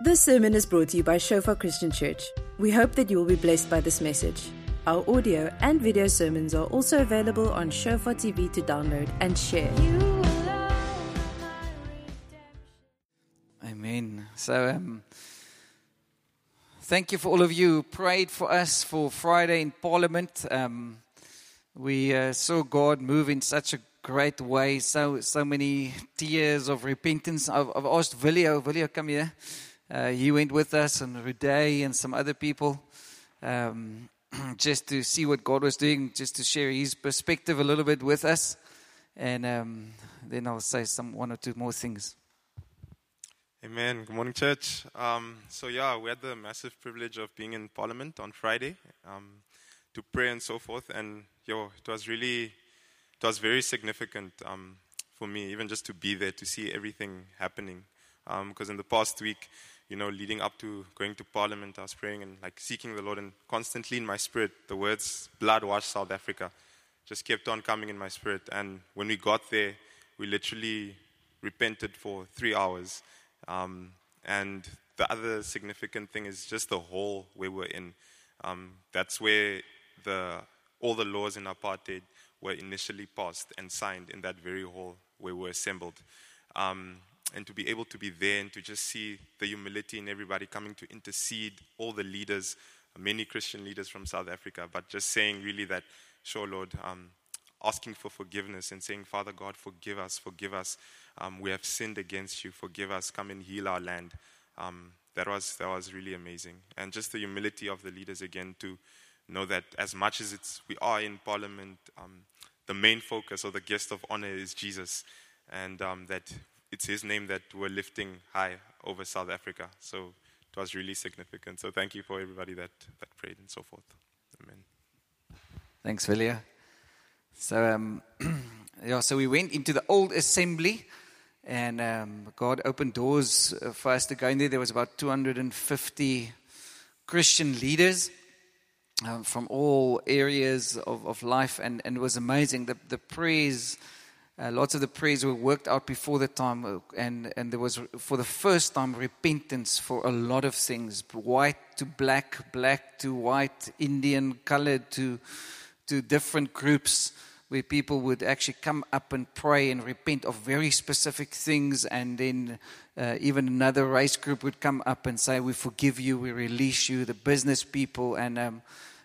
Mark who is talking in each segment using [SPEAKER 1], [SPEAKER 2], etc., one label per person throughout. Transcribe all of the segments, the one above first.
[SPEAKER 1] This sermon is brought to you by Shofar Christian Church. We hope that you will be blessed by this message. Our audio and video sermons are also available on Shofar TV to download and share.
[SPEAKER 2] Amen. So, um, thank you for all of you who prayed for us for Friday in Parliament. Um, we uh, saw God move in such a great way. So, so many tears of repentance. I've, I've asked Vilio, Vilio, come here. Uh, he went with us, and Ruday and some other people, um, just to see what God was doing, just to share his perspective a little bit with us, and um, then I'll say some one or two more things.
[SPEAKER 3] Amen. Good morning, church. Um, so yeah, we had the massive privilege of being in Parliament on Friday um, to pray and so forth, and yo, it was really, it was very significant um, for me, even just to be there to see everything happening. Because in the past week, you know, leading up to going to Parliament, I was praying and like seeking the Lord, and constantly in my spirit, the words "blood wash South Africa" just kept on coming in my spirit. And when we got there, we literally repented for three hours. Um, and the other significant thing is just the hall where we're in. Um, that's where the all the laws in apartheid were initially passed and signed in that very hall where we were assembled. Um, and to be able to be there and to just see the humility in everybody coming to intercede, all the leaders, many Christian leaders from South Africa, but just saying really that, sure, Lord, um, asking for forgiveness and saying, Father God, forgive us, forgive us. Um, we have sinned against you, forgive us, come and heal our land. Um, that was that was really amazing, and just the humility of the leaders again to know that as much as it's we are in Parliament, um, the main focus or the guest of honor is Jesus, and um, that it's His name that we're lifting high over South Africa. So it was really significant. So thank you for everybody that that prayed and so forth. Amen.
[SPEAKER 2] Thanks, Vilja. So, um, yeah, so we went into the old assembly, and um, God opened doors uh, for us to go in there. There was about 250 Christian leaders um, from all areas of, of life, and, and it was amazing. The, the prayers, uh, lots of the prayers were worked out before the time, uh, and, and there was, for the first time, repentance for a lot of things white to black, black to white, Indian, colored to, to different groups where people would actually come up and pray and repent of very specific things, and then uh, even another race group would come up and say, "We forgive you, we release you." The business people and um,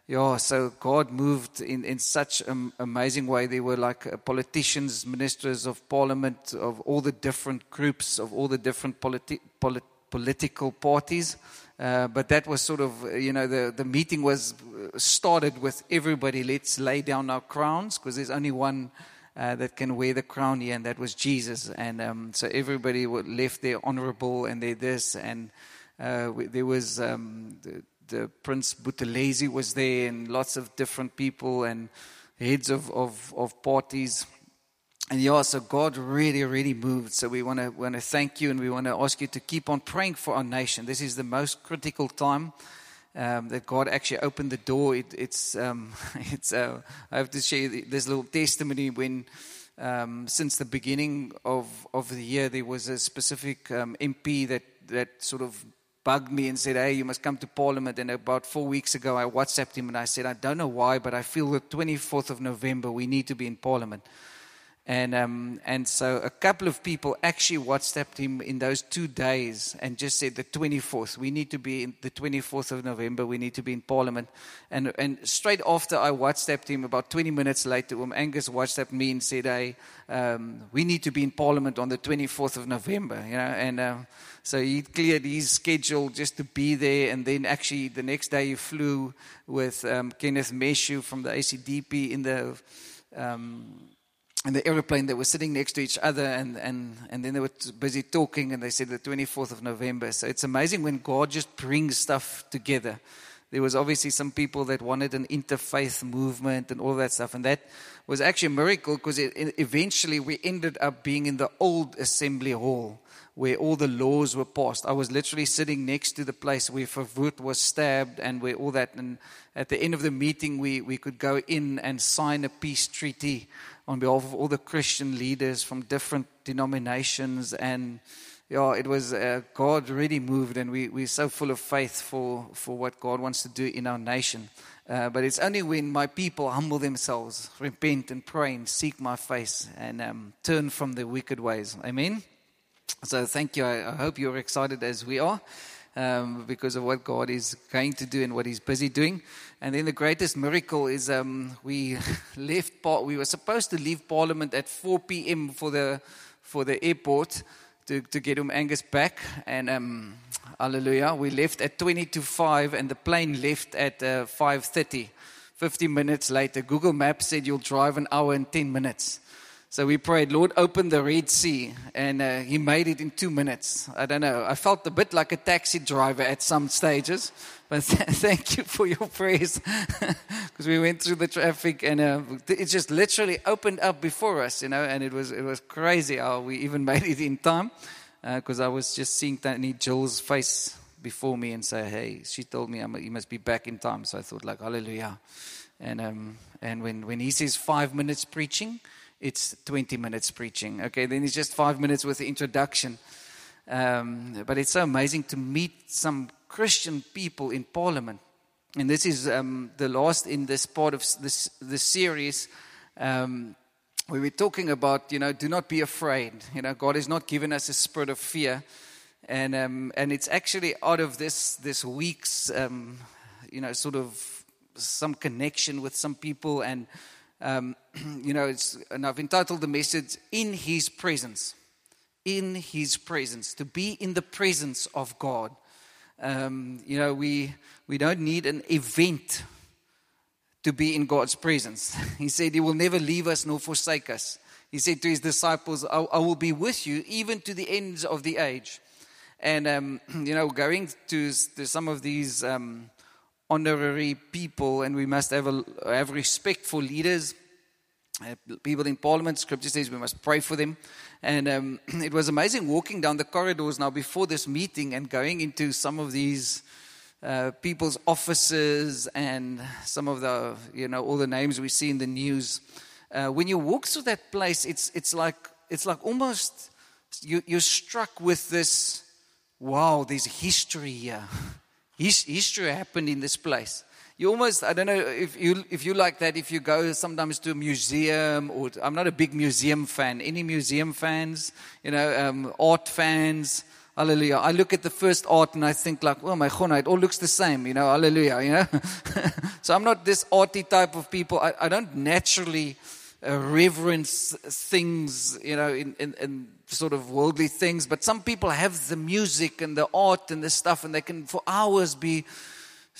[SPEAKER 2] yeah, so God moved in in such an amazing way. There were like uh, politicians, ministers of parliament of all the different groups of all the different politi- polit- political parties. Uh, but that was sort of, you know, the, the meeting was uh, started with everybody, let's lay down our crowns, because there's only one uh, that can wear the crown here, and that was Jesus. And um, so everybody left there honorable and they this. And uh, there was um, the, Prince Buthelezi was there, and lots of different people and heads of, of, of parties. And yeah, so God really, really moved. So we want to want to thank you, and we want to ask you to keep on praying for our nation. This is the most critical time um, that God actually opened the door. It, it's um, it's. Uh, I have to share this little testimony when. Um, since the beginning of, of the year, there was a specific um, MP that, that sort of bugged me and said, Hey, you must come to Parliament. And about four weeks ago, I WhatsApped him and I said, I don't know why, but I feel the 24th of November, we need to be in Parliament. And, um, and so a couple of people actually WhatsApped him in those two days and just said the 24th, we need to be in the 24th of November, we need to be in Parliament. And, and straight after I WhatsApped him, about 20 minutes later, um, Angus WhatsApped me and said, hey, um, we need to be in Parliament on the 24th of November, you know, and um, so he cleared his schedule just to be there. And then actually the next day he flew with um, Kenneth Meshoe from the ACDP in the, um, in the aeroplane they were sitting next to each other and, and, and then they were busy talking and they said the 24th of November. So it's amazing when God just brings stuff together. There was obviously some people that wanted an interfaith movement and all that stuff. And that was actually a miracle because eventually we ended up being in the old assembly hall where all the laws were passed. I was literally sitting next to the place where Verwoerd was stabbed and where all that. And at the end of the meeting, we, we could go in and sign a peace treaty on behalf of all the Christian leaders from different denominations and yeah, it was uh, God really moved, and we, we're so full of faith for, for what God wants to do in our nation. Uh, but it's only when my people humble themselves, repent and pray and seek my face and um, turn from their wicked ways. Amen. So thank you. I, I hope you're excited as we are um, because of what God is going to do and what He's busy doing. And then the greatest miracle is um, we left. We were supposed to leave Parliament at 4 p.m. for the for the airport to, to get um Angus back. And um, hallelujah, we left at 20 to 5 and the plane left at uh, 5.30. 50 minutes later, Google Maps said you'll drive an hour and 10 minutes. So we prayed, Lord, open the Red Sea. And uh, he made it in two minutes. I don't know. I felt a bit like a taxi driver at some stages. But th- thank you for your prayers. Because we went through the traffic and uh, it just literally opened up before us, you know. And it was, it was crazy how we even made it in time. Because uh, I was just seeing Tony Jill's face before me and say, hey, she told me I'm, you must be back in time. So I thought, like, hallelujah. And, um, and when, when he says five minutes preaching, it's 20 minutes preaching. Okay, then it's just five minutes with the introduction. Um, but it's so amazing to meet some Christian people in Parliament. And this is um, the last in this part of this, this series. Um, we were talking about, you know, do not be afraid. You know, God has not given us a spirit of fear. And, um, and it's actually out of this, this week's, um, you know, sort of some connection with some people and um, you know, it's, and I've entitled the message, In His Presence. In His Presence. To be in the presence of God. Um, you know, we, we don't need an event to be in God's presence. He said, He will never leave us nor forsake us. He said to His disciples, I, I will be with you even to the ends of the age. And, um, you know, going to, to some of these um, honorary people, and we must have, a, have respect for leaders. Uh, people in parliament, scripture says we must pray for them. And um, it was amazing walking down the corridors now before this meeting and going into some of these uh, people's offices and some of the, you know, all the names we see in the news. Uh, when you walk through that place, it's, it's, like, it's like almost you, you're struck with this wow, there's history here. His, history happened in this place. You almost, I don't know if you, if you like that, if you go sometimes to a museum, or I'm not a big museum fan. Any museum fans? You know, um, art fans? Hallelujah. I look at the first art and I think like, oh my God, it all looks the same, you know, hallelujah, you know. so I'm not this arty type of people. I, I don't naturally uh, reverence things, you know, in, in, in, sort of worldly things. But some people have the music and the art and the stuff, and they can for hours be,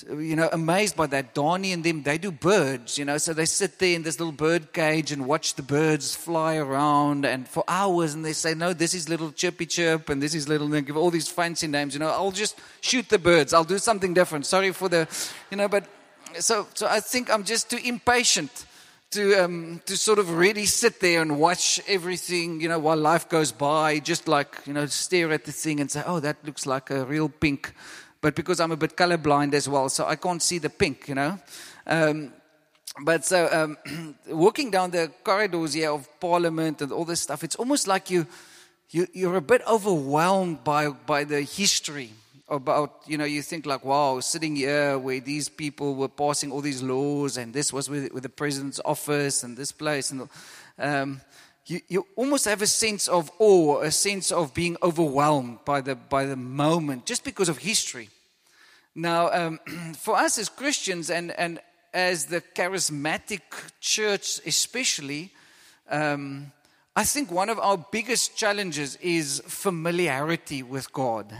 [SPEAKER 2] you know, amazed by that. Donnie and them, they do birds, you know, so they sit there in this little bird cage and watch the birds fly around, and for hours, and they say, no, this is little chirpy chirp, and this is little. They give all these fancy names, you know. I'll just shoot the birds. I'll do something different. Sorry for the, you know, but so so I think I'm just too impatient to, um, to sort of really sit there and watch everything, you know, while life goes by, just like, you know, stare at the thing and say, oh, that looks like a real pink. But because I'm a bit colorblind as well, so I can't see the pink, you know. Um, but so um, walking down the corridors here of Parliament and all this stuff, it's almost like you, you you're a bit overwhelmed by by the history about, you know, you think like, wow, sitting here where these people were passing all these laws and this was with, with the president's office and this place. And um, you, you almost have a sense of awe, a sense of being overwhelmed by the, by the moment just because of history. Now, um, for us as Christians and, and as the charismatic church, especially, um, I think one of our biggest challenges is familiarity with God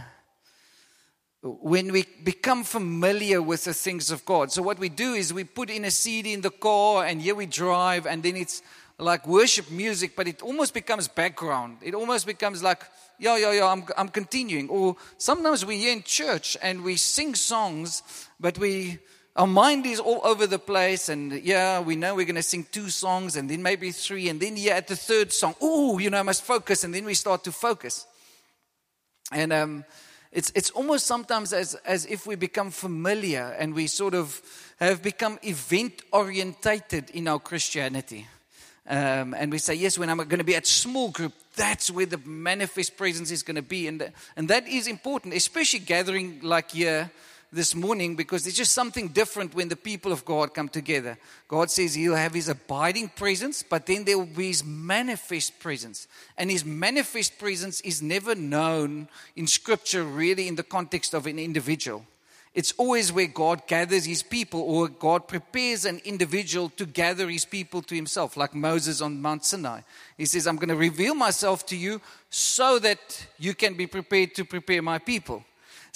[SPEAKER 2] when we become familiar with the things of God. So, what we do is we put in a CD in the car, and here we drive, and then it's like worship music, but it almost becomes background. It almost becomes like, yeah, yeah, yeah, I'm, I'm continuing. Or sometimes we're here in church and we sing songs, but we, our mind is all over the place. And yeah, we know we're going to sing two songs and then maybe three. And then, yeah, at the third song, oh, you know, I must focus. And then we start to focus. And, um, it's, it's almost sometimes as, as if we become familiar and we sort of have become event orientated in our Christianity. Um, and we say, yes, when I'm going to be at small group, that's where the manifest presence is going to be. And, and that is important, especially gathering like here this morning, because there's just something different when the people of God come together. God says He'll have His abiding presence, but then there will be His manifest presence. And His manifest presence is never known in Scripture, really, in the context of an individual. It's always where God gathers his people or God prepares an individual to gather his people to himself, like Moses on Mount Sinai. He says, I'm going to reveal myself to you so that you can be prepared to prepare my people.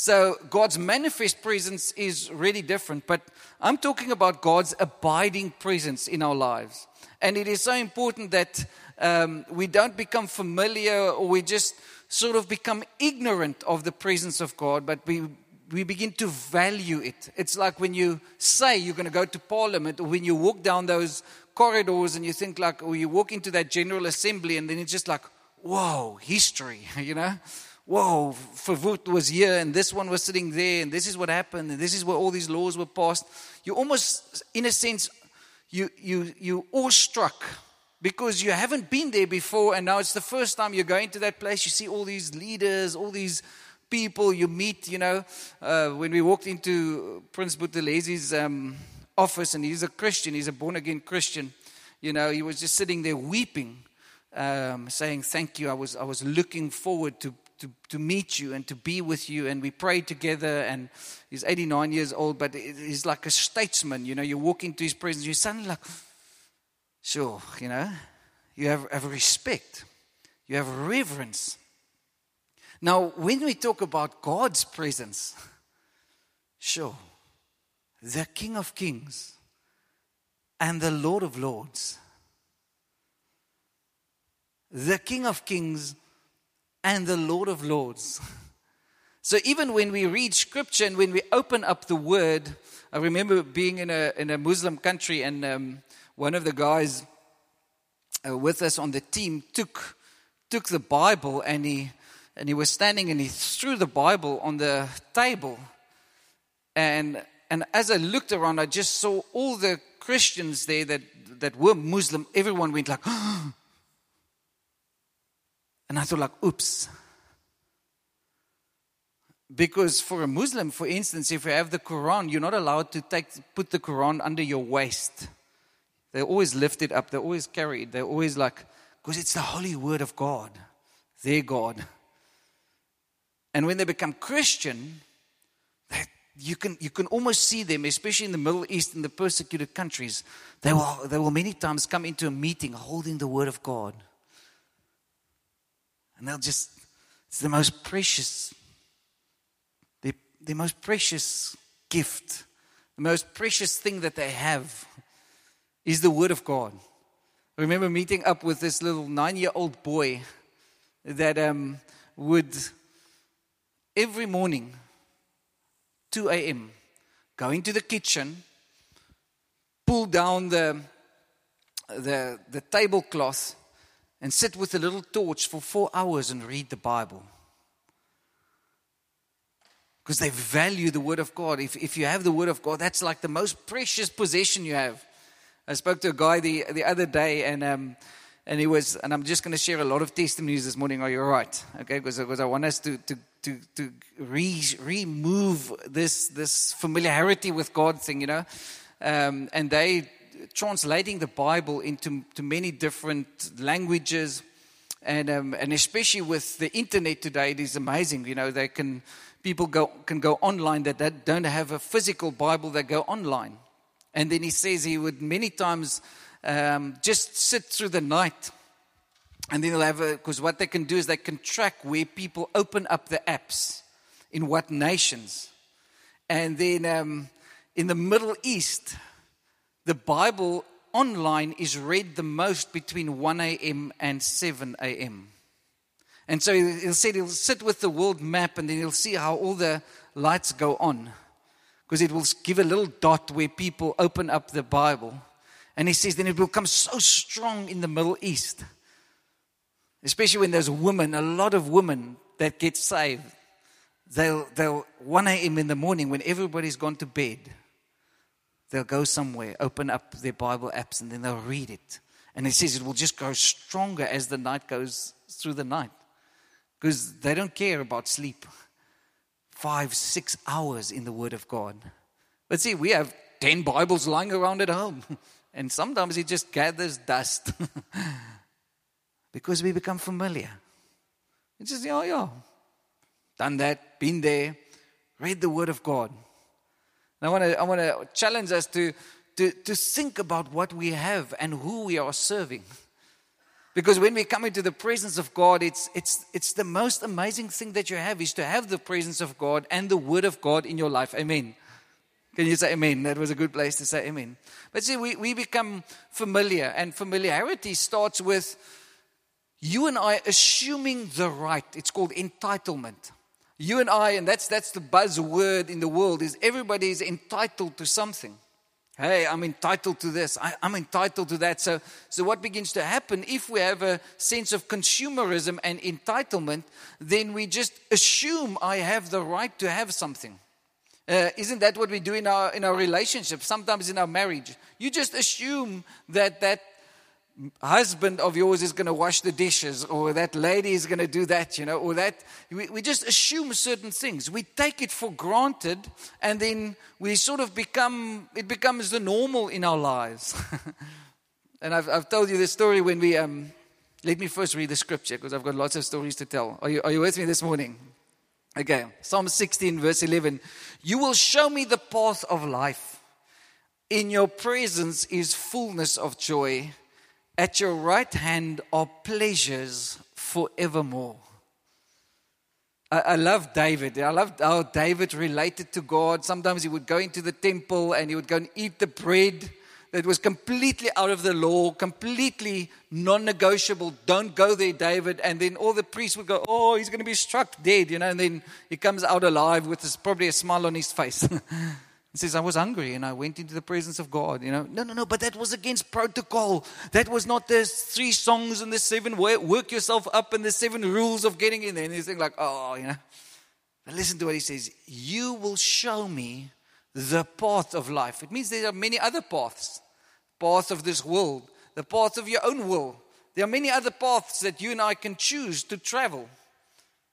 [SPEAKER 2] So God's manifest presence is really different, but I'm talking about God's abiding presence in our lives. And it is so important that um, we don't become familiar or we just sort of become ignorant of the presence of God, but we we begin to value it. It's like when you say you're going to go to parliament, or when you walk down those corridors and you think like, or you walk into that general assembly, and then it's just like, whoa, history, you know? Whoa, Verwoerd was here, and this one was sitting there, and this is what happened, and this is where all these laws were passed. You almost, in a sense, you you you awestruck because you haven't been there before, and now it's the first time you're going to that place. You see all these leaders, all these people you meet, you know. Uh, when we walked into Prince Buthelezi's um, office, and he's a Christian, he's a born again Christian, you know, he was just sitting there weeping, um, saying, Thank you. I was, I was looking forward to, to, to meet you and to be with you. And we prayed together, and he's 89 years old, but he's like a statesman, you know. You walk into his presence, you're suddenly like, Sure, you know, you have, have respect, you have reverence now, when we talk about God's presence, sure, the King of Kings and the Lord of Lords, the King of Kings and the Lord of Lords. So even when we read scripture and when we open up the word, I remember being in a, in a Muslim country and um, one of the guys uh, with us on the team took, took the Bible and he and he was standing and he threw the Bible on the table. And, and as I looked around, I just saw all the Christians there that, that were Muslim. Everyone went like, and I thought like, oops. Because for a Muslim, for instance, if you have the Quran, you're not allowed to take, put the Quran under your waist. They always lift it up. They always carry it. They're always like, because it's the holy word of God, their God. And when they become Christian, you can, you can almost see them, especially in the Middle East and the persecuted countries. They will, they will many times come into a meeting holding the Word of God. And they'll just, it's the most precious, the, the most precious gift, the most precious thing that they have is the Word of God. I remember meeting up with this little nine year old boy that um, would every morning, 2 a.m., go into the kitchen, pull down the, the, the tablecloth, and sit with a little torch for four hours and read the Bible. Because they value the Word of God. If, if you have the Word of God, that's like the most precious possession you have. I spoke to a guy the, the other day, and um, and he was, and I'm just going to share a lot of testimonies this morning. Are you all right? Okay, because, because I want us to, to, to, to re, remove this, this familiarity with God thing, you know. Um, and they translating the Bible into to many different languages. And, um, and especially with the internet today, it is amazing. You know, they can, people go, can go online that, that don't have a physical Bible, they go online. And then he says he would many times um, just sit through the night. And then they'll have a, because what they can do is they can track where people open up the apps, in what nations. And then um, in the Middle East, the Bible online is read the most between 1 a.m. and 7 a.m. And so he'll say he'll sit with the world map and then he'll see how all the lights go on. Because it will give a little dot where people open up the Bible. And he says, then it will become so strong in the Middle East. Especially when there's women, a lot of women that get saved. They'll, they'll 1 a.m. in the morning when everybody's gone to bed, they'll go somewhere, open up their Bible apps, and then they'll read it. And it says it will just grow stronger as the night goes through the night. Because they don't care about sleep. Five, six hours in the Word of God. But see, we have 10 Bibles lying around at home. And sometimes it just gathers dust. because we become familiar. It's just, yeah, yeah. Done that, been there, read the Word of God. And I want to I want to challenge us to, to, to think about what we have and who we are serving. Because when we come into the presence of God, it's, it's, it's the most amazing thing that you have is to have the presence of God and the Word of God in your life. Amen. Can you say amen? That was a good place to say amen. But see, we, we become familiar, and familiarity starts with you and I assuming the right. It's called entitlement. You and I, and that's, that's the buzzword in the world, is everybody is entitled to something. Hey, I'm entitled to this. I, am entitled to that. So, so what begins to happen if we have a sense of consumerism and entitlement, then we just assume I have the right to have something. Uh, isn't that what we do in our in our relationship? Sometimes in our marriage, you just assume that that husband of yours is going to wash the dishes or that lady is going to do that you know or that we, we just assume certain things. We take it for granted and then we sort of become it becomes the normal in our lives. And I've, I've told you this story when we um, let me first read the scripture because i've got lots of stories to tell. Are you, are you with me this morning? Okay psalm 16 verse 11 you will show me the path of life. In your presence is fullness of joy at your right hand are pleasures forevermore. I, I love David. I love how David related to God. Sometimes he would go into the temple and he would go and eat the bread that was completely out of the law, completely non negotiable. Don't go there, David. And then all the priests would go, Oh, he's going to be struck dead, you know. And then he comes out alive with this, probably a smile on his face. He says, I was hungry and I went into the presence of God. You know, no, no, no, but that was against protocol. That was not the three songs and the seven work yourself up and the seven rules of getting in there. And he's thinking, like, oh, you know. But listen to what he says You will show me the path of life. It means there are many other paths path of this world, the path of your own will. There are many other paths that you and I can choose to travel.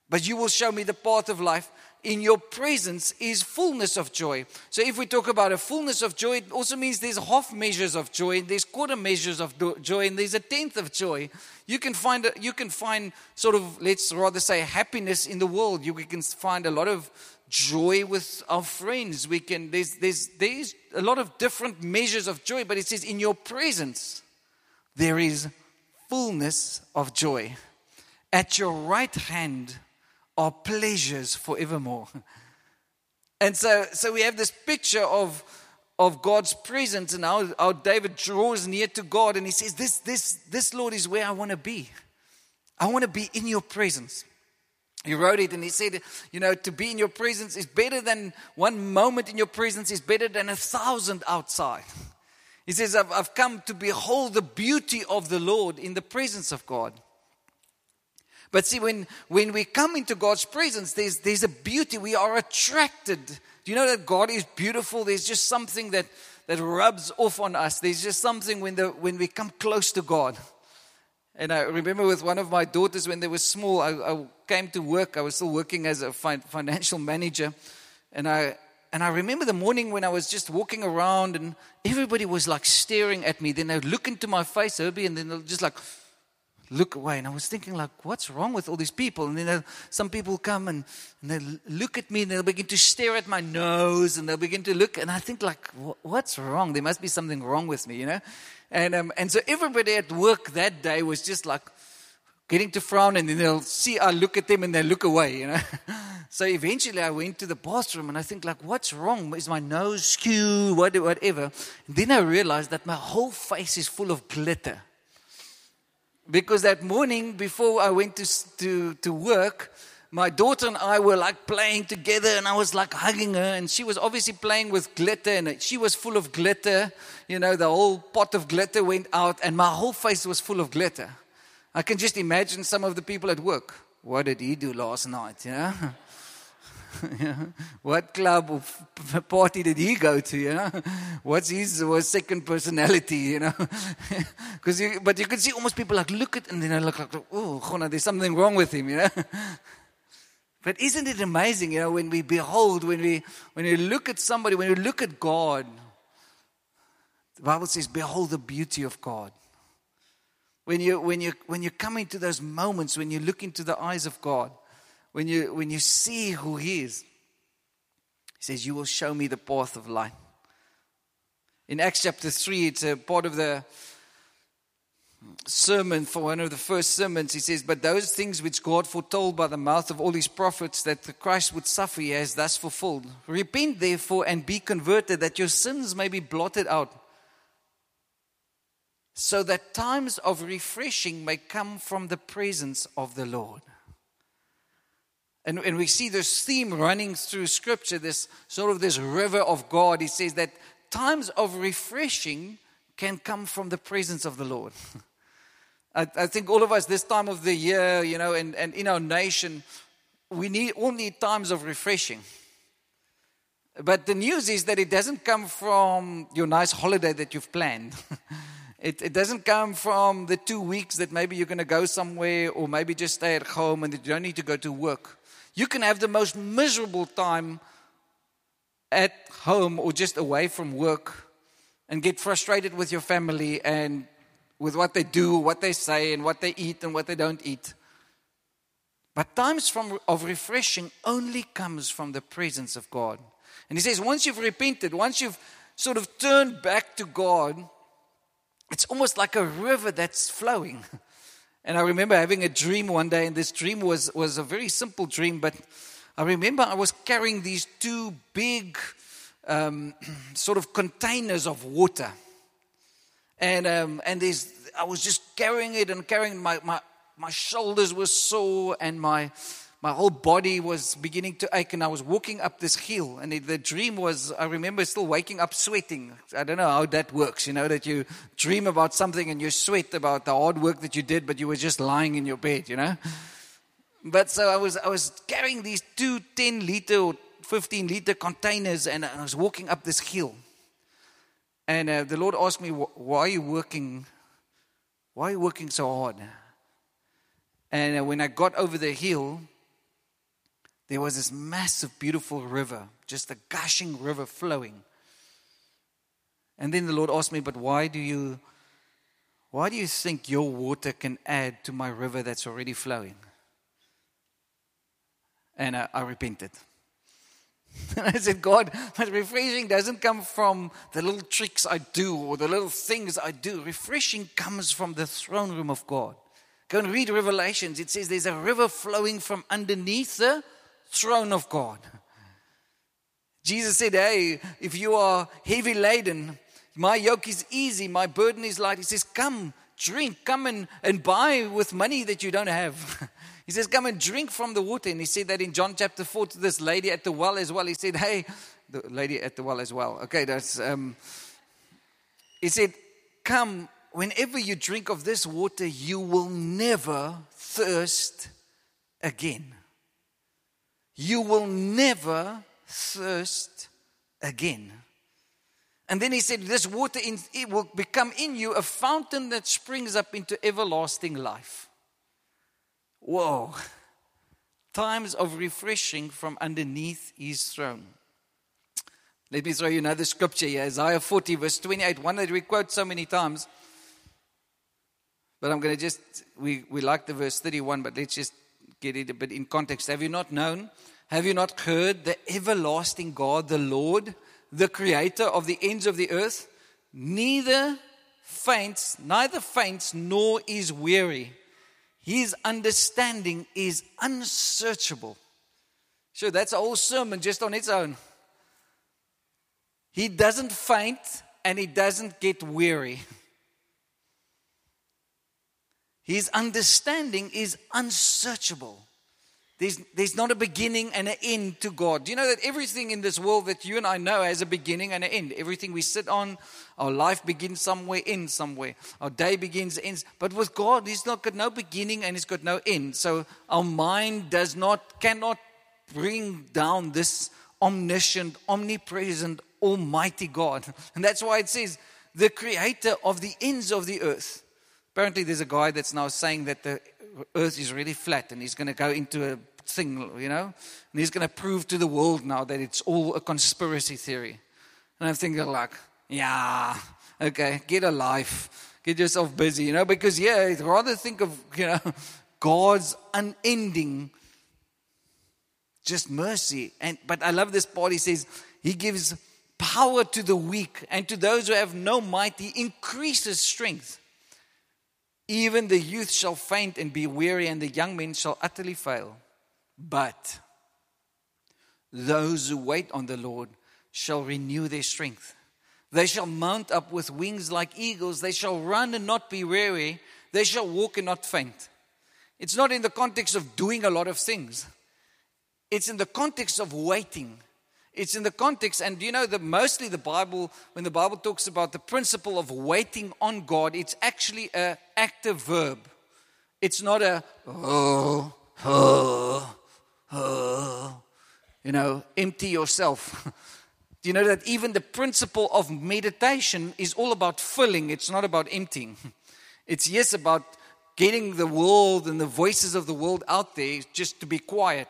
[SPEAKER 2] But you will show me the path of life in your presence is fullness of joy. So, if we talk about a fullness of joy, it also means there's half measures of joy, there's quarter measures of joy, and there's a tenth of joy. You can find you can find sort of let's rather say happiness in the world. You can find a lot of joy with our friends. We can there's there's there's a lot of different measures of joy, but it says in your presence there is fullness of joy. At your right hand are pleasures forevermore. And so, so we have this picture of, of God's presence and how, how David draws near to God and he says, this, this, this Lord is where I want to be. I want to be in your presence. He wrote it and he said, you know, to be in your presence is better than one moment in your presence is better than a thousand outside. He says, I've, I've come to behold the beauty of the Lord in the presence of God. But see, when, when we come into God's presence, there's, there's a beauty. We are attracted. Do you know that God is beautiful? There's just something that, that rubs off on us. There's just something when, the, when we come close to God. And I remember with one of my daughters when they were small, I, I came to work. I was still working as a financial manager. And I, and I remember the morning when I was just walking around and everybody was like staring at me. Then they'd look into my face, Herbie, and then they'll just like, look away. And I was thinking, like, what's wrong with all these people? And then some people come and, and they look at me and they'll begin to stare at my nose and they'll begin to look. And I think, like, what's wrong? There must be something wrong with me, you know? And, um, and so everybody at work that day was just like getting to frown and then they'll see I look at them and they look away, you know? so eventually I went to the bathroom and I think, like, what's wrong? Is my nose skewed? Whatever. And then I realized that my whole face is full of glitter. Because that morning before I went to, to, to work, my daughter and I were like playing together and I was like hugging her and she was obviously playing with glitter and she was full of glitter. You know, the whole pot of glitter went out and my whole face was full of glitter. I can just imagine some of the people at work. What did he do last night? You know? what club or party did he go to? You know, what's his was second personality? You know, because you but you can see almost people like look at and then I look like oh, there's something wrong with him. You know. But isn't it amazing, you know, when we behold, when we when we look at somebody, when we look at God, the Bible says, behold the beauty of God. When you when you when you come into those moments, when you look into the eyes of God, when you when you see who He is, He says, You will show me the path of life. In Acts chapter 3, it's a part of the sermon for one of the first sermons, he says, But those things which God foretold by the mouth of all his prophets that the Christ would suffer, he has thus fulfilled. Repent therefore and be converted, that your sins may be blotted out, so that times of refreshing may come from the presence of the Lord. And, and we see this theme running through scripture, this sort of this river of God. He says that times of refreshing can come from the presence of the Lord. I, I, think all of us this time of the year, you know, and, and in our nation, we need all need times of refreshing. But the news is that it doesn't come from your nice holiday that you've planned. it, it doesn't come from the two weeks that maybe you're going to go somewhere or maybe just stay at home and you don't need to go to work. You can have the most miserable time at home or just away from work and get frustrated with your family and with what they do, what they say, and what they eat and what they don't eat. But times from, of refreshing only comes from the presence of God. And he says, once you've repented, once you've sort of turned back to God, it's almost like a river that's flowing. And I remember having a dream one day, and this dream was, was a very simple dream, but I remember I was carrying these two big um, sort of containers of water. And, um, and there's, I was just carrying it and carrying my, my, my shoulders were sore and my, my whole body was beginning to ache and I was walking up this hill and the dream was I remember still waking up sweating. I don't know how that works, you know, that you dream about something and you sweat about the hard work that you did, but you were just lying in your bed, you know. But so I was I was carrying these two 10 liter or 15 liter containers and I was walking up this hill. And uh, the Lord asked me, Why are you working? Why are you working so hard? And uh, when I got over the hill, there was this massive, beautiful river, just a gushing river flowing. And then the Lord asked me, But why do you why do you think your water can add to my river that's already flowing? And uh, I repented. And I said, God, but refreshing doesn't come from the little tricks I do or the little things I do. Refreshing comes from the throne room of God. Go and read Revelations. It says there's a river flowing from underneath the throne of God. Jesus said, Hey, if you are heavy laden, my yoke is easy, my burden is light. He says, Come, drink, come and, and buy with money that you don't have. He says, Come and drink from the water. And he said that in John chapter 4 to this lady at the well as well. He said, Hey, the lady at the well as well. Okay, that's, um, he said, Come, whenever you drink of this water, you will never thirst again. You will never thirst again. And then he said, This water in, it will become in you a fountain that springs up into everlasting life. Whoa. Times of refreshing from underneath his throne. Let me throw you another scripture here Isaiah 40, verse 28, one that we quote so many times. But I'm going to just, we, we like the verse 31, but let's just get it a bit in context. Have you not known? Have you not heard the everlasting God, the Lord, the creator of the ends of the earth? Neither faints, neither faints nor is weary. His understanding is unsearchable. Sure, that's a whole sermon just on its own. He doesn't faint and he doesn't get weary. His understanding is unsearchable. There's, there's not a beginning and an end to God. Do you know that everything in this world that you and I know has a beginning and an end? Everything we sit on, our life begins somewhere, ends somewhere. Our day begins, ends. But with God, He's not got no beginning and He's got no end. So our mind does not, cannot bring down this omniscient, omnipresent, almighty God. And that's why it says, the creator of the ends of the earth. Apparently, there's a guy that's now saying that the earth is really flat and he's going to go into a thing, you know, and he's going to prove to the world now that it's all a conspiracy theory. And I'm thinking, like, yeah, okay, get a life, get yourself busy, you know, because, yeah, I'd rather think of, you know, God's unending just mercy. And but I love this part. He says he gives power to the weak, and to those who have no might, he increases strength. Even the youth shall faint and be weary, and the young men shall utterly fail. But those who wait on the Lord shall renew their strength. They shall mount up with wings like eagles. They shall run and not be weary. They shall walk and not faint. It's not in the context of doing a lot of things, it's in the context of waiting. It's in the context, and you know that mostly the Bible, when the Bible talks about the principle of waiting on God, it's actually an active verb. It's not a oh, oh, oh, you know, empty yourself. Do you know that even the principle of meditation is all about filling, it's not about emptying. It's yes about getting the world and the voices of the world out there just to be quiet.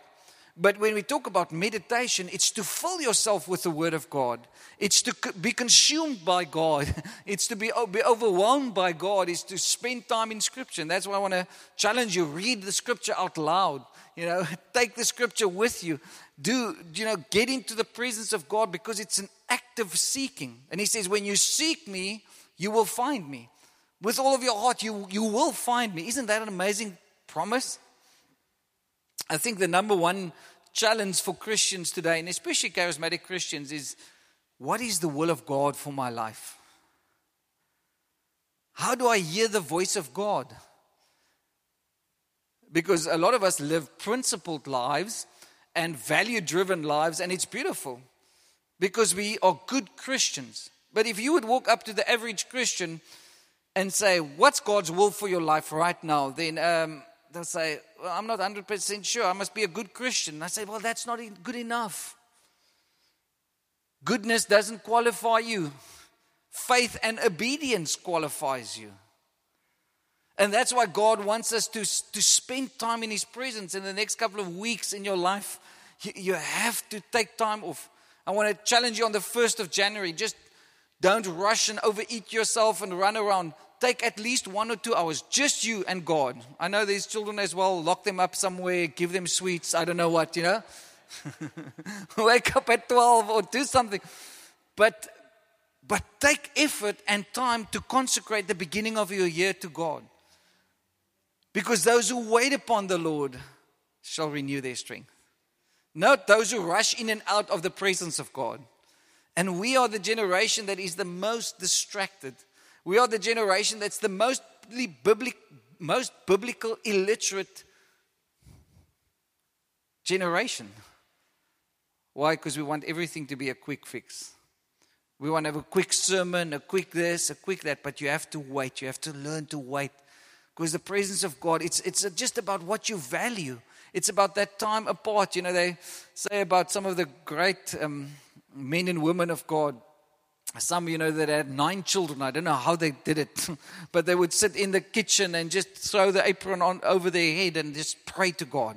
[SPEAKER 2] But when we talk about meditation, it's to fill yourself with the Word of God. It's to be consumed by God. It's to be, be overwhelmed by God. It's to spend time in Scripture. And that's why I want to challenge you read the Scripture out loud. You know, take the Scripture with you. Do, you know, get into the presence of God because it's an active seeking. And He says, when you seek me, you will find me. With all of your heart, you, you will find me. Isn't that an amazing promise? I think the number one challenge for Christians today, and especially charismatic Christians, is what is the will of God for my life? How do I hear the voice of God? Because a lot of us live principled lives and value driven lives, and it's beautiful because we are good Christians. But if you would walk up to the average Christian and say, What's God's will for your life right now? then um, they'll say, well, I'm not 100% sure. I must be a good Christian. I say, Well, that's not good enough. Goodness doesn't qualify you, faith and obedience qualifies you. And that's why God wants us to, to spend time in His presence in the next couple of weeks in your life. You, you have to take time off. I want to challenge you on the 1st of January. Just don't rush and overeat yourself and run around take at least one or two hours, just you and God. I know these children as well, lock them up somewhere, give them sweets, I don't know what, you know. Wake up at 12 or do something. But but take effort and time to consecrate the beginning of your year to God. Because those who wait upon the Lord shall renew their strength. Not those who rush in and out of the presence of God. And we are the generation that is the most distracted we are the generation that's the most, biblic, most biblical illiterate generation. Why? Because we want everything to be a quick fix. We want to have a quick sermon, a quick this, a quick that, but you have to wait. You have to learn to wait. Because the presence of God, it's, it's just about what you value. It's about that time apart. You know, they say about some of the great um, men and women of God some, of you know, that had nine children. I don't know how they did it, but they would sit in the kitchen and just throw the apron on over their head and just pray to God.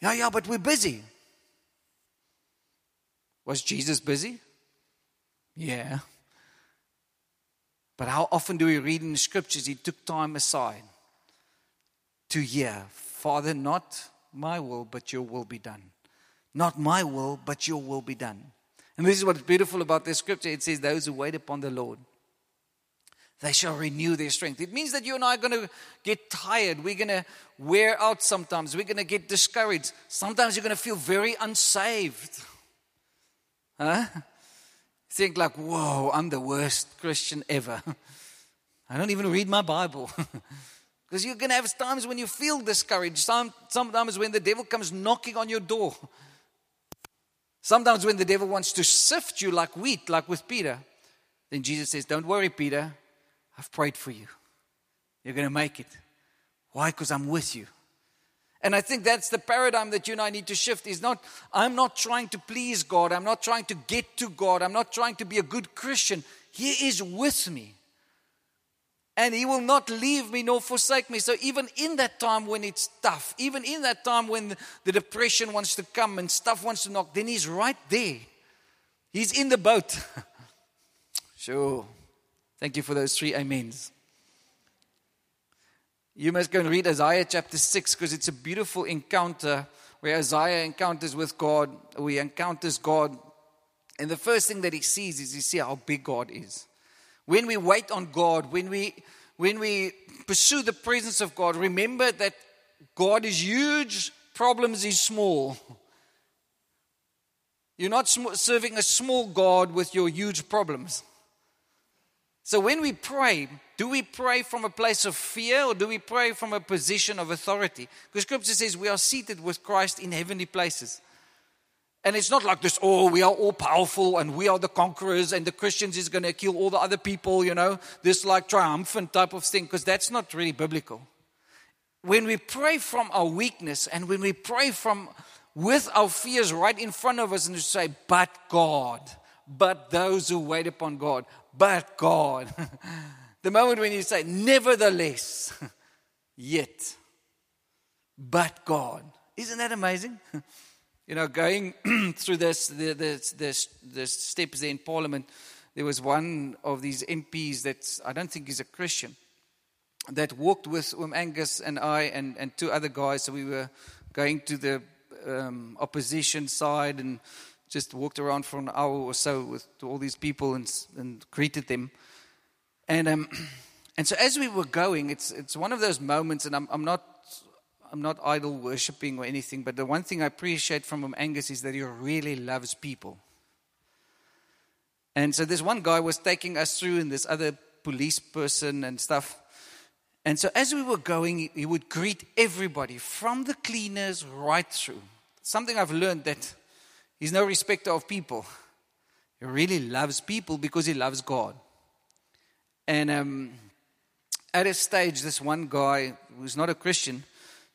[SPEAKER 2] Yeah, yeah, but we're busy. Was Jesus busy? Yeah. But how often do we read in the scriptures he took time aside to hear, Father, not my will, but your will be done. Not my will, but your will be done. And this is what's beautiful about this scripture. It says, Those who wait upon the Lord, they shall renew their strength. It means that you and I are going to get tired. We're going to wear out sometimes. We're going to get discouraged. Sometimes you're going to feel very unsaved. Huh? Think like, whoa, I'm the worst Christian ever. I don't even read my Bible. Because you're going to have times when you feel discouraged. Some, sometimes when the devil comes knocking on your door Sometimes when the devil wants to sift you like wheat, like with Peter, then Jesus says, Don't worry, Peter, I've prayed for you. You're going to make it. Why? Because I'm with you. And I think that's the paradigm that you and I need to shift is not, I'm not trying to please God. I'm not trying to get to God. I'm not trying to be a good Christian. He is with me. And He will not leave me nor forsake me. So, even in that time when it's tough, even in that time when the depression wants to come and stuff wants to knock, then He's right there. He's in the boat. sure. Thank you for those three amens. You must go and read Isaiah chapter 6 because it's a beautiful encounter where Isaiah encounters with God, or he encounters God. And the first thing that he sees is he sees how big God is. When we wait on God, when we when we pursue the presence of God, remember that God is huge, problems is small. You're not serving a small God with your huge problems. So when we pray, do we pray from a place of fear or do we pray from a position of authority? Because scripture says we are seated with Christ in heavenly places. And it's not like this, oh, we are all powerful and we are the conquerors and the Christians is going to kill all the other people, you know, this like triumphant type of thing, because that's not really biblical. When we pray from our weakness and when we pray from with our fears right in front of us and to say, but God, but those who wait upon God, but God. the moment when you say, nevertheless, yet, but God. Isn't that amazing? you know, going through this, the, the, the steps there in Parliament, there was one of these MPs that I don't think is a Christian that walked with um Angus and I and, and two other guys. So we were going to the um, opposition side and just walked around for an hour or so with all these people and, and greeted them. And, um, and so as we were going, it's, it's one of those moments, and I'm, I'm, not, I'm not idol worshiping or anything, but the one thing I appreciate from Angus, is that he really loves people. And so this one guy was taking us through, and this other police person and stuff. And so as we were going, he would greet everybody, from the cleaners right through. Something I've learned that He's no respecter of people. He really loves people because he loves God. And um, at a stage, this one guy who's not a Christian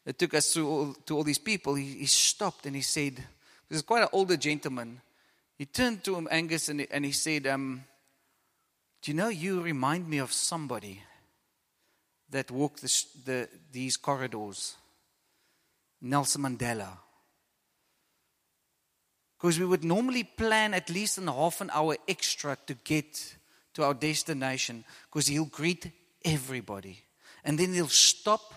[SPEAKER 2] that took us through all, to all these people, he, he stopped and he said, This is quite an older gentleman. He turned to him, Angus, and he, and he said, um, Do you know, you remind me of somebody that walked the, the, these corridors? Nelson Mandela. Because we would normally plan at least an half an hour extra to get to our destination because he'll greet everybody. And then he'll stop,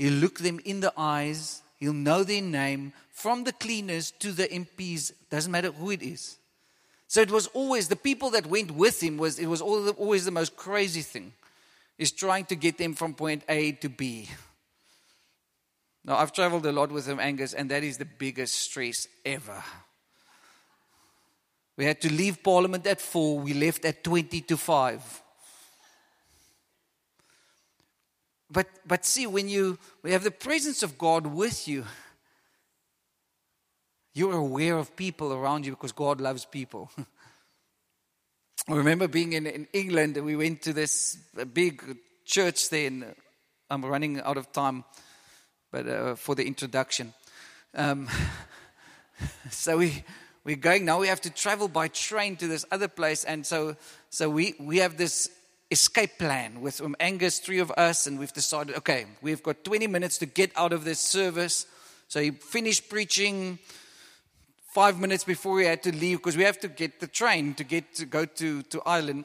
[SPEAKER 2] he'll look them in the eyes, he'll know their name from the cleaners to the MPs, doesn't matter who it is. So it was always the people that went with him was it was always the most crazy thing is trying to get them from point A to B. Now I've traveled a lot with him Angus and that is the biggest stress ever. We had to leave Parliament at 4, we left at 20 to 5. But, but see, when you we have the presence of God with you, you're aware of people around you because God loves people. I remember being in, in England and we went to this big church there, and I'm running out of time but uh, for the introduction. Um, so we we're going now we have to travel by train to this other place and so so we we have this escape plan with um, Angus three of us and we've decided okay we've got 20 minutes to get out of this service. So he finished preaching 5 minutes before we had to leave because we have to get the train to get to go to to Ireland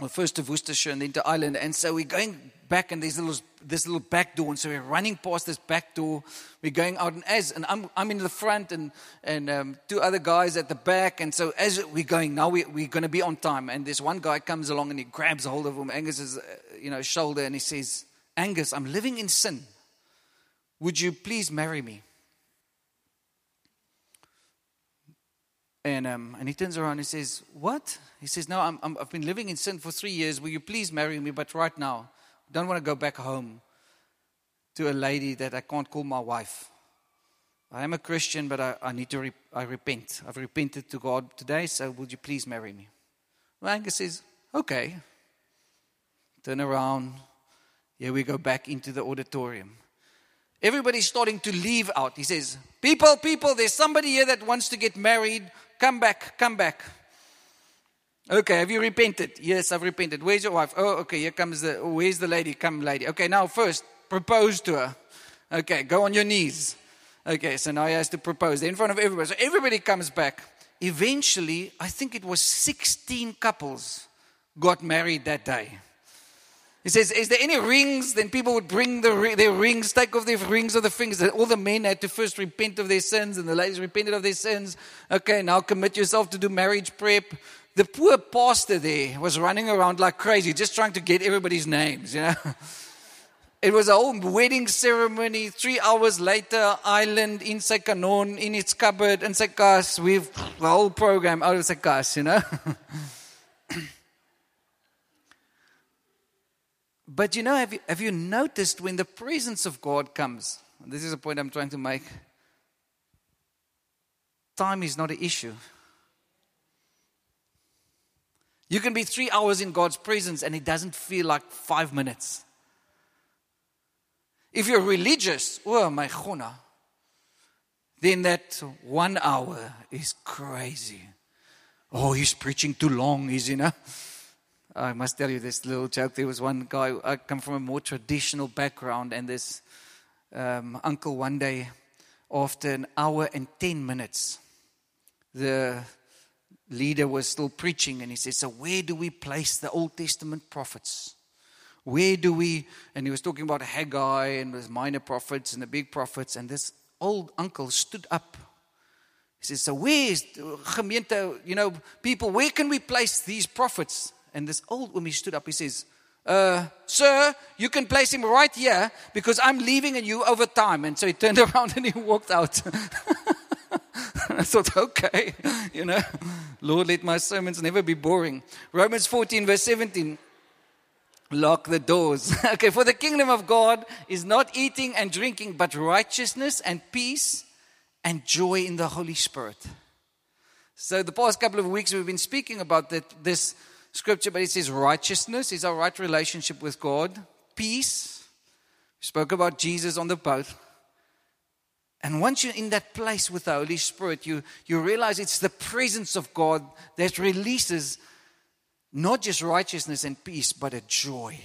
[SPEAKER 2] well, first to Worcestershire and then to Ireland and so we're going back and there's little, this little back door. And so we're running past this back door. We're going out and as, and I'm, I'm in the front and, and um, two other guys at the back. And so as we're going, now we, we're going to be on time. And this one guy comes along and he grabs a hold of him, Angus's, uh, you know, shoulder and he says, Angus, I'm living in sin. Would you please marry me? And, um, and he turns around and says, What? He says, No, i have been living in sin for three years. Will you please marry me? But right now, I don't want to go back home to a lady that I can't call my wife. I am a Christian, but I, I need to re- I repent. I've repented to God today, so would you please marry me? Well, Angus says, okay. Turn around. Here we go back into the auditorium. Everybody's starting to leave out. He says, People, people, there's somebody here that wants to get married. Come back, come back. Okay, have you repented? Yes, I've repented. Where's your wife? Oh, okay, here comes the, where's the lady? Come, lady. Okay, now first, propose to her. Okay, go on your knees. Okay, so now he has to propose in front of everybody. So everybody comes back. Eventually, I think it was 16 couples got married that day. He says, Is there any rings? Then people would bring the, their rings, take off their rings of the fingers. All the men had to first repent of their sins, and the ladies repented of their sins. Okay, now commit yourself to do marriage prep. The poor pastor there was running around like crazy, just trying to get everybody's names, you know. It was a whole wedding ceremony. Three hours later, island in Sekanon, in its cupboard, in Sekas. We've the whole program out of Sekas, you know. But you know, have you, have you noticed when the presence of God comes? This is a point I'm trying to make. Time is not an issue. You can be three hours in God's presence and it doesn't feel like five minutes. If you're religious, oh my chona, then that one hour is crazy. Oh, he's preaching too long, is he? I must tell you this little joke. There was one guy, I come from a more traditional background, and this um, uncle one day, after an hour and 10 minutes, the leader was still preaching, and he said, So, where do we place the Old Testament prophets? Where do we, and he was talking about Haggai and the minor prophets and the big prophets, and this old uncle stood up. He says, So, where is, you know, people, where can we place these prophets? And this old woman stood up. He says, uh, Sir, you can place him right here because I'm leaving and you over time. And so he turned around and he walked out. I thought, okay, you know, Lord, let my sermons never be boring. Romans 14, verse 17 lock the doors. okay, for the kingdom of God is not eating and drinking, but righteousness and peace and joy in the Holy Spirit. So, the past couple of weeks we've been speaking about that, this scripture, but it says righteousness is our right relationship with God, peace. We spoke about Jesus on the boat. And once you're in that place with the Holy Spirit, you, you realize it's the presence of God that releases not just righteousness and peace, but a joy.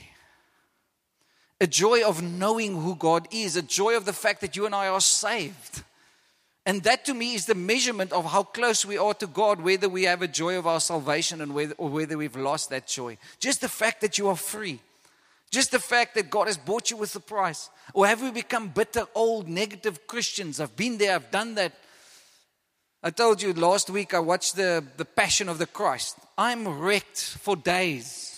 [SPEAKER 2] A joy of knowing who God is, a joy of the fact that you and I are saved. And that to me is the measurement of how close we are to God, whether we have a joy of our salvation and whether, or whether we've lost that joy. Just the fact that you are free. Just the fact that God has bought you with the price. Or have we become bitter, old, negative Christians? I've been there, I've done that. I told you last week I watched the, the Passion of the Christ. I'm wrecked for days.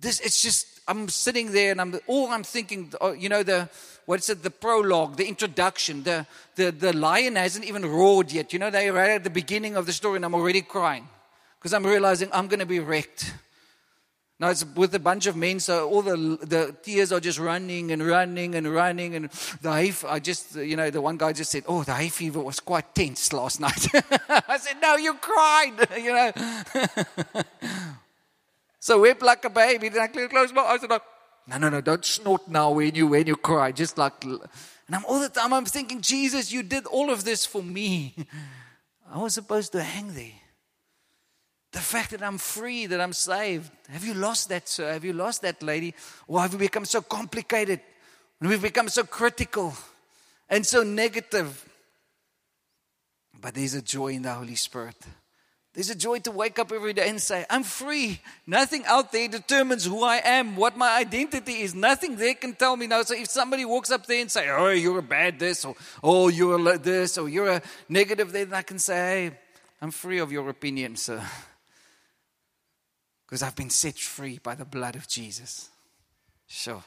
[SPEAKER 2] This it's just I'm sitting there and I'm all I'm thinking, oh, you know, the what is it, the prologue, the introduction, the, the, the lion hasn't even roared yet. You know, they're right at the beginning of the story and I'm already crying because I'm realizing I'm going to be wrecked. Now it's with a bunch of men, so all the the tears are just running and running and running, and the hay. I just, you know, the one guy just said, "Oh, the hay fever was quite tense last night." I said, "No, you cried," you know. so wept like a baby. Then I closed my eyes and I no, no, no, don't snort now when you when you cry. Just like and I'm all the time I'm thinking, Jesus, you did all of this for me. I was supposed to hang there. The fact that I'm free, that I'm saved. Have you lost that, sir? Have you lost that lady? Or have we become so complicated? And we've become so critical and so negative. But there's a joy in the Holy Spirit. There's a joy to wake up every day and say, I'm free. Nothing out there determines who I am, what my identity is. Nothing there can tell me now. So if somebody walks up there and say, Oh, you're a bad this, or Oh, you're a this, or you're a negative, then I can say, Hey, I'm free of your opinion, sir. Because I've been set free by the blood of Jesus. Sure.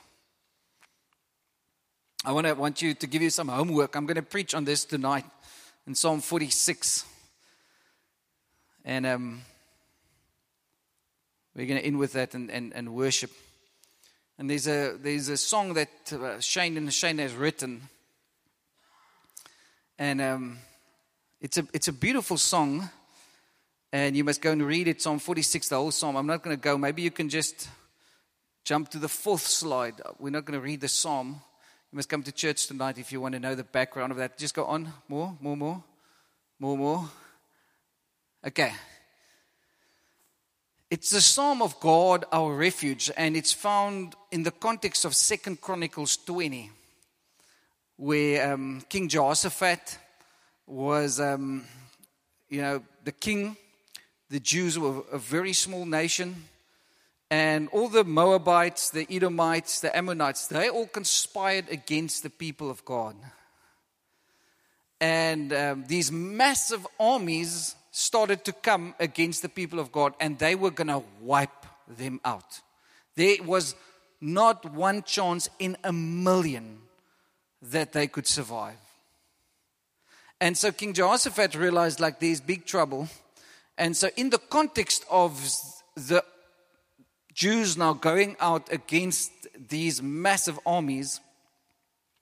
[SPEAKER 2] I want, to, want you to give you some homework. I'm going to preach on this tonight in Psalm 46. And um, we're going to end with that and, and, and worship. And there's a, there's a song that uh, Shane and Shane has written. And um, it's, a, it's a beautiful song. And you must go and read it, Psalm 46, the whole psalm. I'm not going to go. Maybe you can just jump to the fourth slide. We're not going to read the psalm. You must come to church tonight if you want to know the background of that. Just go on. More, more, more, more, more. Okay. It's the Psalm of God, our refuge, and it's found in the context of Second Chronicles 20, where um, King Jehoshaphat was, um, you know, the king. The Jews were a very small nation, and all the Moabites, the Edomites, the Ammonites, they all conspired against the people of God. And um, these massive armies started to come against the people of God, and they were going to wipe them out. There was not one chance in a million that they could survive. And so King Jehoshaphat realized, like, there's big trouble. And so, in the context of the Jews now going out against these massive armies,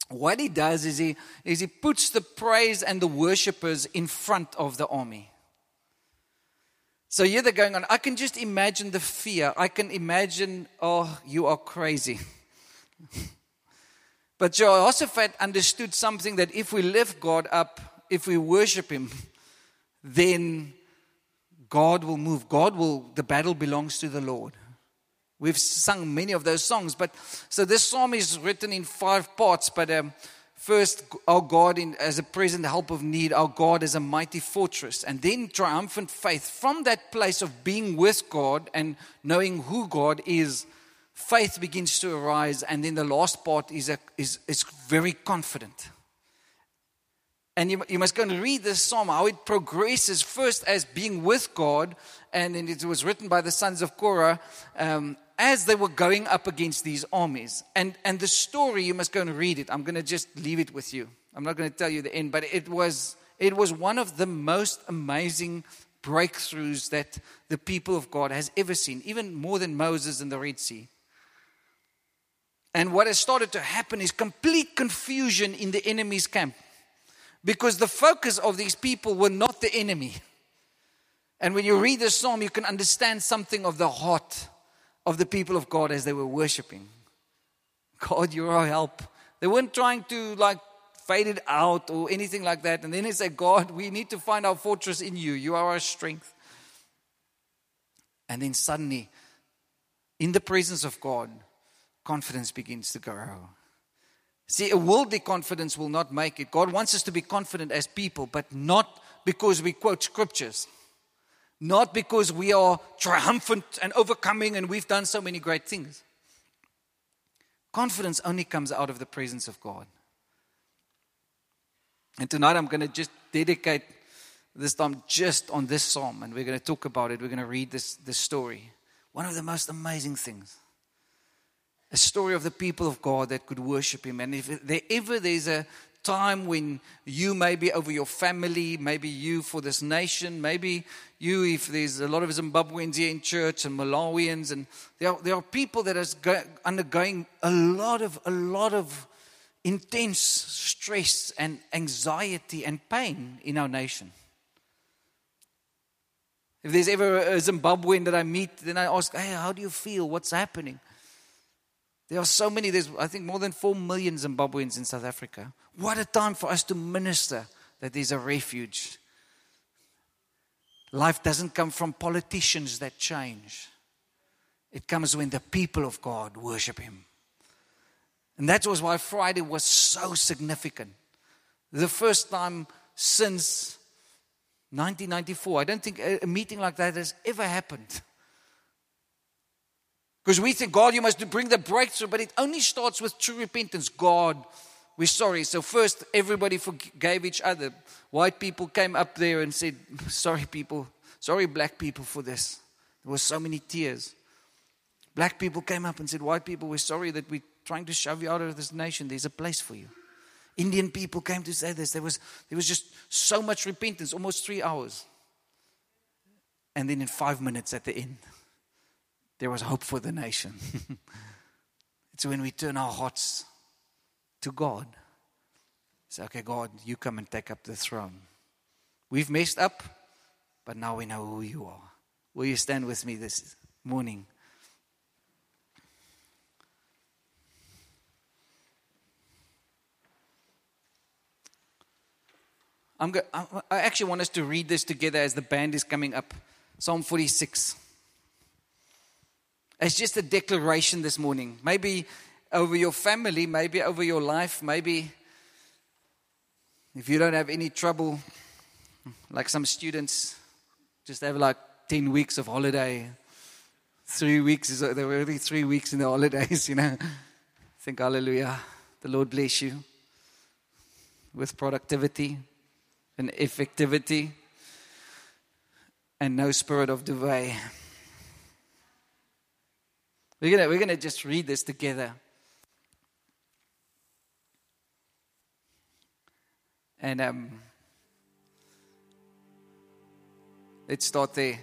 [SPEAKER 2] what he does is he, is he puts the praise and the worshippers in front of the army. So here they're going on. I can just imagine the fear. I can imagine, oh, you are crazy. but Jehoshaphat understood something that if we lift God up, if we worship Him, then God will move. God will, the battle belongs to the Lord. We've sung many of those songs, but so this psalm is written in five parts. But um, first, our God in, as a present help of need, our God as a mighty fortress, and then triumphant faith. From that place of being with God and knowing who God is, faith begins to arise, and then the last part is, a, is, is very confident. And you, you must go and read this psalm, how it progresses first as being with God, and then it was written by the sons of Korah um, as they were going up against these armies. And, and the story, you must go and read it. I'm going to just leave it with you. I'm not going to tell you the end, but it was, it was one of the most amazing breakthroughs that the people of God has ever seen, even more than Moses and the Red Sea. And what has started to happen is complete confusion in the enemy's camp because the focus of these people were not the enemy. And when you read the psalm, you can understand something of the heart of the people of God as they were worshiping. God, you're our help. They weren't trying to like fade it out or anything like that. And then they said, God, we need to find our fortress in you. You are our strength. And then suddenly, in the presence of God, confidence begins to grow. See, a worldly confidence will not make it. God wants us to be confident as people, but not because we quote scriptures, not because we are triumphant and overcoming and we've done so many great things. Confidence only comes out of the presence of God. And tonight I'm going to just dedicate this time just on this psalm, and we're going to talk about it. We're going to read this, this story. One of the most amazing things a story of the people of God that could worship Him. And if there ever there's a time when you maybe over your family, maybe you for this nation, maybe you if there's a lot of Zimbabweans here in church and Malawians, and there are, there are people that are undergoing a lot of a lot of intense stress and anxiety and pain in our nation. If there's ever a Zimbabwean that I meet, then I ask, hey, how do you feel? What's happening? There are so many, there's I think more than 4 million Zimbabweans in South Africa. What a time for us to minister that there's a refuge. Life doesn't come from politicians that change, it comes when the people of God worship Him. And that was why Friday was so significant. The first time since 1994, I don't think a meeting like that has ever happened. Because we think, God, you must bring the breakthrough, but it only starts with true repentance. God, we're sorry. So, first, everybody forgave each other. White people came up there and said, Sorry, people. Sorry, black people, for this. There were so many tears. Black people came up and said, White people, we're sorry that we're trying to shove you out of this nation. There's a place for you. Indian people came to say this. There was, there was just so much repentance, almost three hours. And then in five minutes at the end, there was hope for the nation. it's when we turn our hearts to God. Say, okay, God, you come and take up the throne. We've messed up, but now we know who you are. Will you stand with me this morning? I'm go- i actually want us to read this together as the band is coming up. Psalm 46. It's just a declaration this morning. Maybe over your family, maybe over your life, maybe if you don't have any trouble, like some students just have like 10 weeks of holiday. Three weeks is there were only three weeks in the holidays, you know. Think hallelujah. The Lord bless you with productivity and effectivity and no spirit of delay. We're gonna, we're gonna just read this together. And um, let's start there.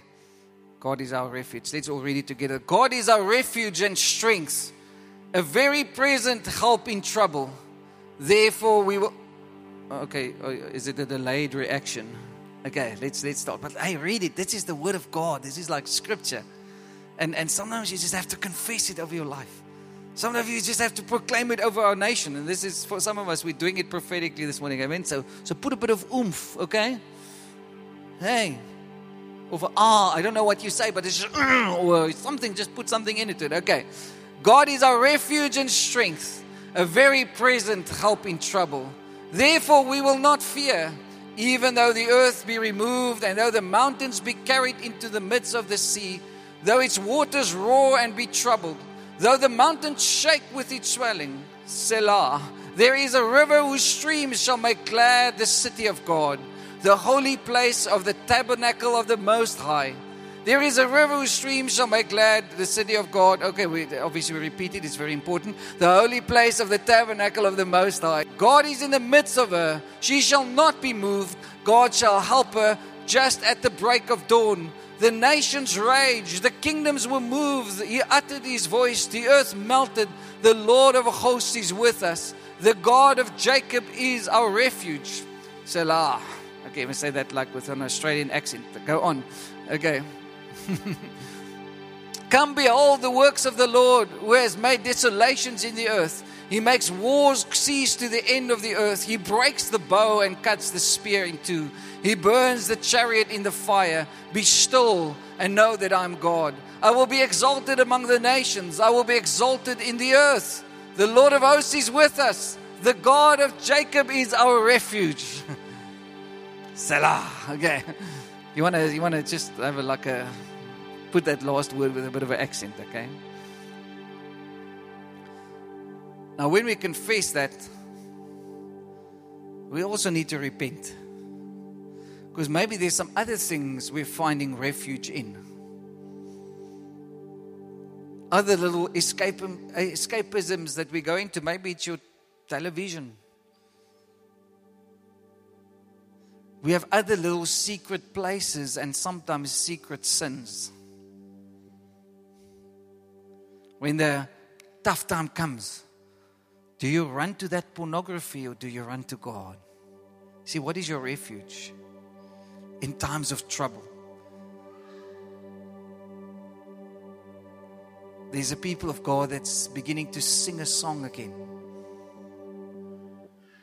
[SPEAKER 2] God is our refuge. Let's all read it together. God is our refuge and strength, a very present help in trouble. Therefore, we will. Okay, oh, is it a delayed reaction? Okay, let's let's start. But hey, read it. This is the word of God. This is like scripture, and and sometimes you just have to confess it over your life. Some of you just have to proclaim it over our nation, and this is for some of us. We're doing it prophetically this morning. Amen. So so put a bit of oomph. Okay. Hey, over ah, I don't know what you say, but it's just, or something. Just put something into it. Okay. God is our refuge and strength, a very present help in trouble. Therefore, we will not fear, even though the earth be removed, and though the mountains be carried into the midst of the sea, though its waters roar and be troubled, though the mountains shake with its swelling. Selah. There is a river whose streams shall make glad the city of God, the holy place of the tabernacle of the Most High. There is a river whose streams shall make glad the city of God. Okay, we obviously we repeat it, it's very important. The holy place of the tabernacle of the Most High. God is in the midst of her. She shall not be moved. God shall help her just at the break of dawn. The nations raged, the kingdoms were moved. He uttered his voice, the earth melted. The Lord of hosts is with us. The God of Jacob is our refuge. Selah. Okay, we say that like with an Australian accent. Go on. Okay. Come behold the works of the Lord, who has made desolations in the earth. He makes wars cease to the end of the earth. He breaks the bow and cuts the spear in two. He burns the chariot in the fire. Be still and know that I'm God. I will be exalted among the nations. I will be exalted in the earth. The Lord of hosts is with us. The God of Jacob is our refuge. Selah. Okay. You want to you want to just have a, like a put that last word with a bit of an accent, okay? Now, when we confess that, we also need to repent. Because maybe there's some other things we're finding refuge in. Other little escape, escapisms that we go into. Maybe it's your television. We have other little secret places and sometimes secret sins. When the tough time comes, do you run to that pornography or do you run to God? See, what is your refuge in times of trouble? There's a people of God that's beginning to sing a song again.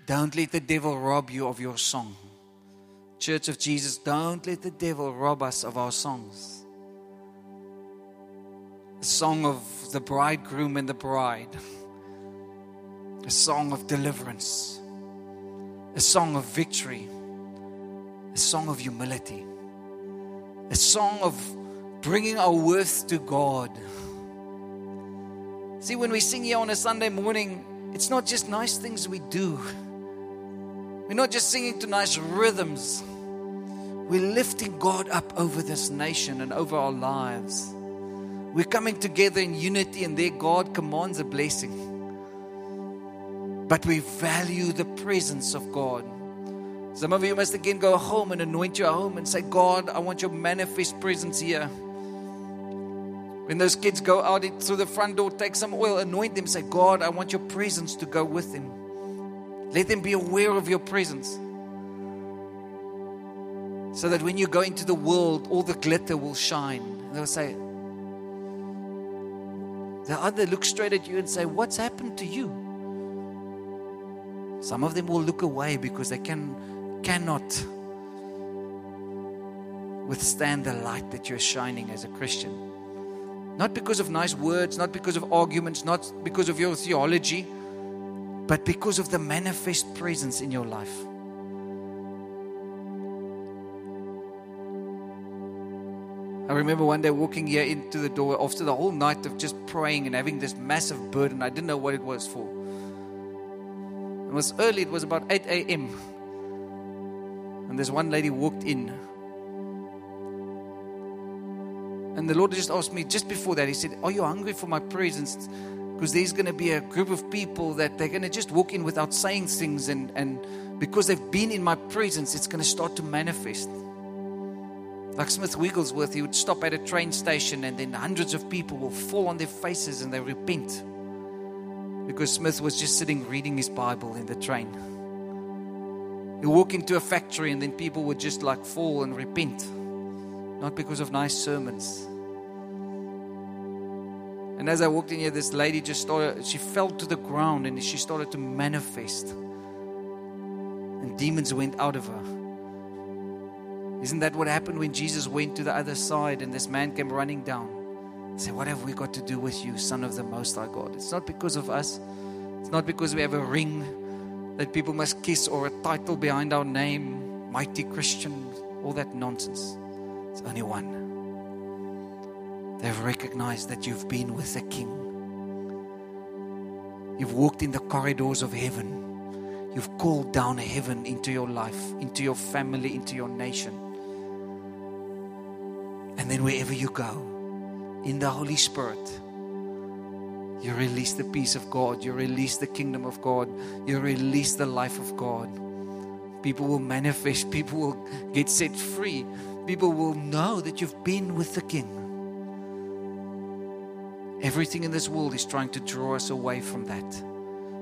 [SPEAKER 2] Don't let the devil rob you of your song. Church of Jesus, don't let the devil rob us of our songs. A song of the bridegroom and the bride, a song of deliverance, a song of victory, a song of humility, a song of bringing our worth to God. See, when we sing here on a Sunday morning, it's not just nice things we do. We're not just singing to nice rhythms. We're lifting God up over this nation and over our lives. We're coming together in unity, and there God commands a blessing. But we value the presence of God. Some of you must again go home and anoint your home and say, God, I want your manifest presence here. When those kids go out through the front door, take some oil, anoint them, say, God, I want your presence to go with them. Let them be aware of your presence. So that when you go into the world, all the glitter will shine. they'll say, they'll either look straight at you and say, What's happened to you? Some of them will look away because they can cannot withstand the light that you're shining as a Christian. Not because of nice words, not because of arguments, not because of your theology, but because of the manifest presence in your life. I remember one day walking here into the door after the whole night of just praying and having this massive burden. I didn't know what it was for. It was early, it was about 8 a.m. And this one lady walked in. And the Lord just asked me just before that, He said, Are you hungry for my presence? Because there's going to be a group of people that they're going to just walk in without saying things. And, and because they've been in my presence, it's going to start to manifest. Like Smith Wigglesworth, he would stop at a train station and then hundreds of people will fall on their faces and they repent. Because Smith was just sitting reading his Bible in the train. You walk into a factory and then people would just like fall and repent. Not because of nice sermons. And as I walked in here, this lady just started, she fell to the ground and she started to manifest. And demons went out of her. Isn't that what happened when Jesus went to the other side and this man came running down? Say, what have we got to do with you, Son of the Most High God? It's not because of us. It's not because we have a ring that people must kiss or a title behind our name, mighty Christian, all that nonsense. It's only one. They've recognized that you've been with the King. You've walked in the corridors of heaven. You've called down heaven into your life, into your family, into your nation. And then wherever you go, in the Holy Spirit, you release the peace of God, you release the kingdom of God, you release the life of God. People will manifest, people will get set free, people will know that you've been with the King. Everything in this world is trying to draw us away from that,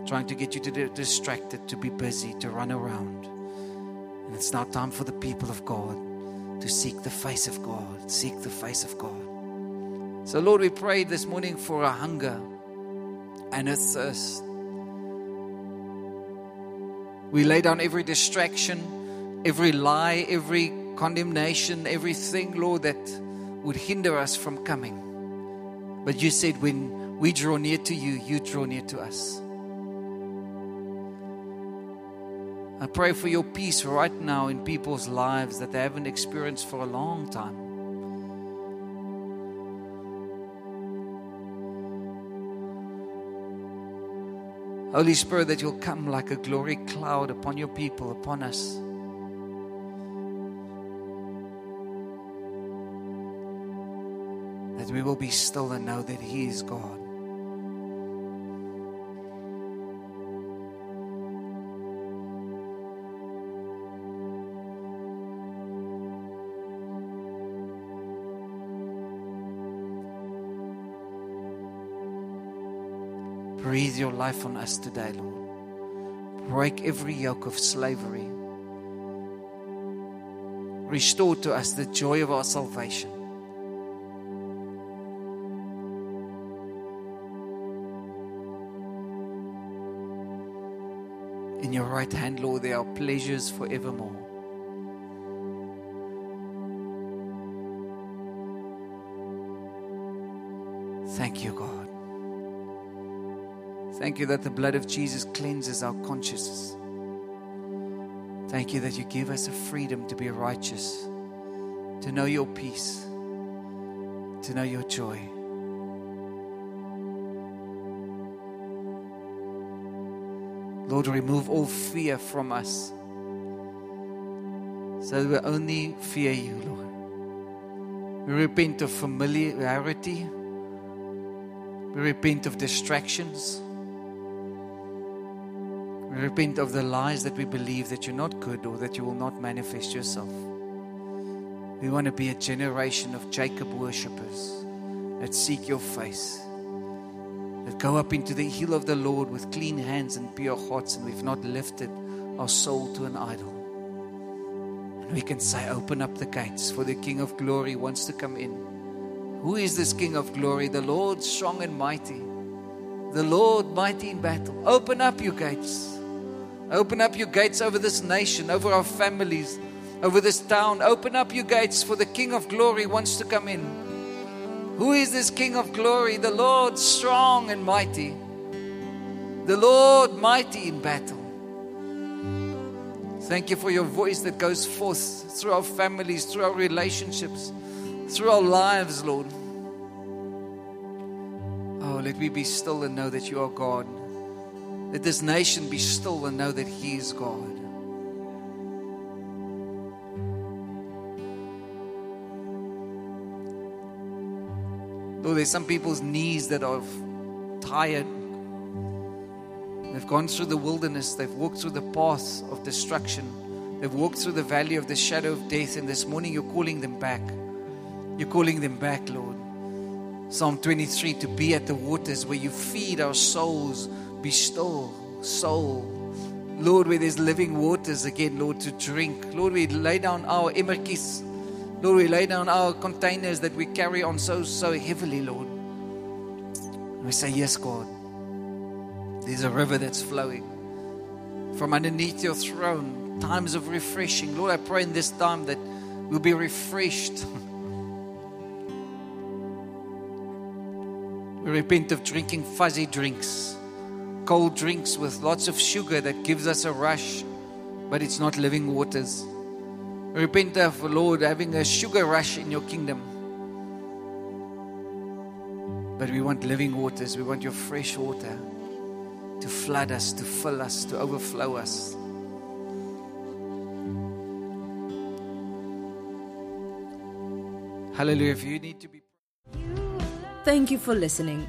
[SPEAKER 2] trying to get you to be distracted, to be busy, to run around. And it's now time for the people of God to seek the face of God. Seek the face of God. So, Lord, we pray this morning for a hunger and a thirst. We lay down every distraction, every lie, every condemnation, everything, Lord, that would hinder us from coming. But you said when we draw near to you, you draw near to us. I pray for your peace right now in people's lives that they haven't experienced for a long time. Holy Spirit, that you'll come like a glory cloud upon your people, upon us. That we will be still and know that He is God. Breathe your life on us today, Lord. Break every yoke of slavery. Restore to us the joy of our salvation. In your right hand, Lord, there are pleasures forevermore. Thank you, God. Thank you that the blood of Jesus cleanses our consciences. Thank you that you give us a freedom to be righteous, to know your peace, to know your joy. Lord, remove all fear from us so that we only fear you, Lord. We repent of familiarity. We repent of distractions. Repent of the lies that we believe that you're not good or that you will not manifest yourself. We want to be a generation of Jacob worshippers that seek your face, that go up into the hill of the Lord with clean hands and pure hearts, and we've not lifted our soul to an idol. And we can say, Open up the gates, for the King of glory wants to come in. Who is this King of glory? The Lord strong and mighty, the Lord mighty in battle. Open up your gates. Open up your gates over this nation, over our families, over this town. Open up your gates for the King of glory wants to come in. Who is this King of glory? The Lord strong and mighty. The Lord mighty in battle. Thank you for your voice that goes forth through our families, through our relationships, through our lives, Lord. Oh, let me be still and know that you are God. Let this nation be still and know that He is God. Lord, there's some people's knees that are tired. They've gone through the wilderness, they've walked through the path of destruction, they've walked through the valley of the shadow of death, and this morning you're calling them back. You're calling them back, Lord. Psalm 23 to be at the waters where you feed our souls. Be still, soul. Lord, where there's living waters again, Lord, to drink. Lord, we lay down our emerkis. Lord, we lay down our containers that we carry on so, so heavily, Lord. And we say, Yes, God. There's a river that's flowing from underneath your throne. Times of refreshing. Lord, I pray in this time that we'll be refreshed. we repent of drinking fuzzy drinks, cold drinks with lots of sugar that gives us a rush, but it's not living waters. Repent of, Lord, having a sugar rush in your kingdom. But we want living waters. We want your fresh water to flood us, to fill us, to overflow us. Hallelujah. If you need to be.
[SPEAKER 1] Thank you for listening.